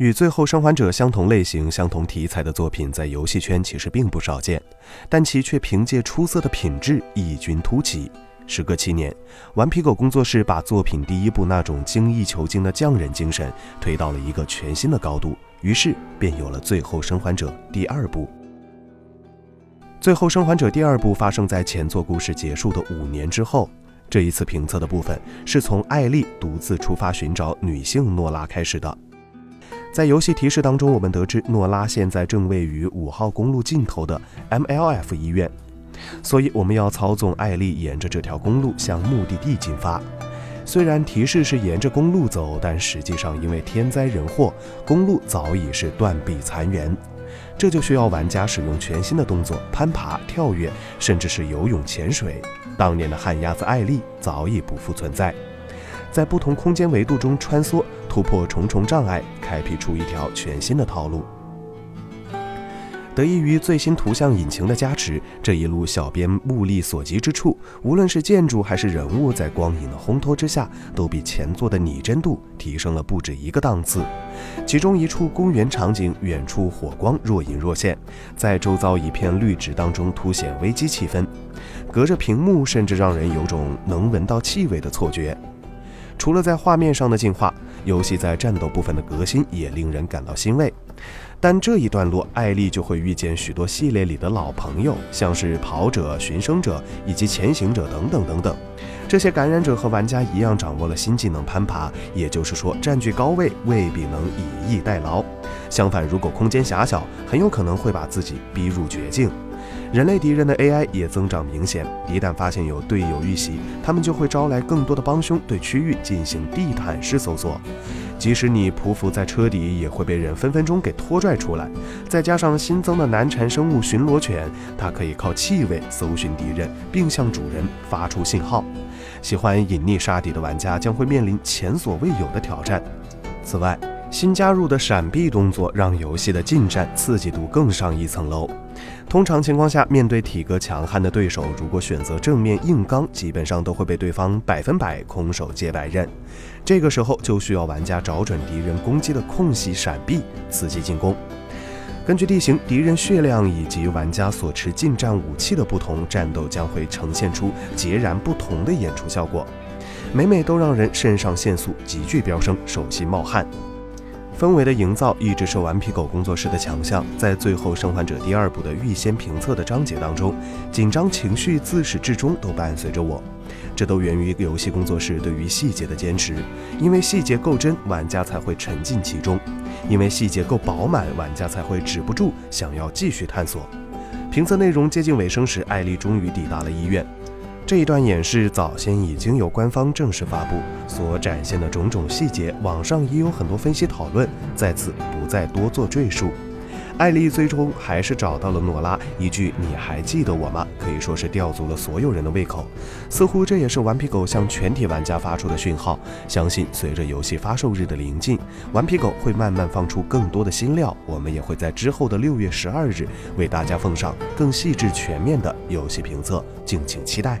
与《最后生还者》相同类型、相同题材的作品，在游戏圈其实并不少见，但其却凭借出色的品质异军突起。时隔七年，顽皮狗工作室把作品第一部那种精益求精的匠人精神推到了一个全新的高度，于是便有了《最后生还者》第二部。《最后生还者》第二部发生在前作故事结束的五年之后。这一次评测的部分是从艾丽独自出发寻找女性诺拉开始的。在游戏提示当中，我们得知诺拉现在正位于五号公路尽头的 MLF 医院，所以我们要操纵艾丽沿着这条公路向目的地进发。虽然提示是沿着公路走，但实际上因为天灾人祸，公路早已是断壁残垣。这就需要玩家使用全新的动作，攀爬、跳跃，甚至是游泳、潜水。当年的旱鸭子艾丽早已不复存在。在不同空间维度中穿梭，突破重重障碍，开辟出一条全新的道路。得益于最新图像引擎的加持，这一路小编目力所及之处，无论是建筑还是人物，在光影的烘托之下，都比前作的拟真度提升了不止一个档次。其中一处公园场景，远处火光若隐若现，在周遭一片绿植当中凸显危机气氛，隔着屏幕甚至让人有种能闻到气味的错觉。除了在画面上的进化，游戏在战斗部分的革新也令人感到欣慰。但这一段落，艾丽就会遇见许多系列里的老朋友，像是跑者、寻生者以及前行者等等等等。这些感染者和玩家一样，掌握了新技能攀爬，也就是说，占据高位未必能以逸待劳。相反，如果空间狭小，很有可能会把自己逼入绝境。人类敌人的 AI 也增长明显，一旦发现有队友遇袭，他们就会招来更多的帮凶，对区域进行地毯式搜索。即使你匍匐在车底，也会被人分分钟给拖拽出来。再加上新增的难缠生物巡逻犬，它可以靠气味搜寻敌人，并向主人发出信号。喜欢隐匿杀敌的玩家将会面临前所未有的挑战。此外，新加入的闪避动作让游戏的近战刺激度更上一层楼。通常情况下，面对体格强悍的对手，如果选择正面硬刚，基本上都会被对方百分百空手接白刃。这个时候就需要玩家找准敌人攻击的空隙闪避，刺激进攻。根据地形、敌人血量以及玩家所持近战武器的不同，战斗将会呈现出截然不同的演出效果，每每都让人肾上腺素急剧飙升，手心冒汗。氛围的营造一直是顽皮狗工作室的强项，在《最后生还者》第二部的预先评测的章节当中，紧张情绪自始至终都伴随着我，这都源于游戏工作室对于细节的坚持。因为细节够真，玩家才会沉浸其中；因为细节够饱满，玩家才会止不住想要继续探索。评测内容接近尾声时，艾丽终于抵达了医院。这一段演示早先已经由官方正式发布，所展现的种种细节，网上也有很多分析讨论，在此不再多做赘述。艾丽最终还是找到了诺拉，一句“你还记得我吗”可以说是吊足了所有人的胃口。似乎这也是顽皮狗向全体玩家发出的讯号。相信随着游戏发售日的临近，顽皮狗会慢慢放出更多的新料，我们也会在之后的六月十二日为大家奉上更细致全面的游戏评测，敬请期待。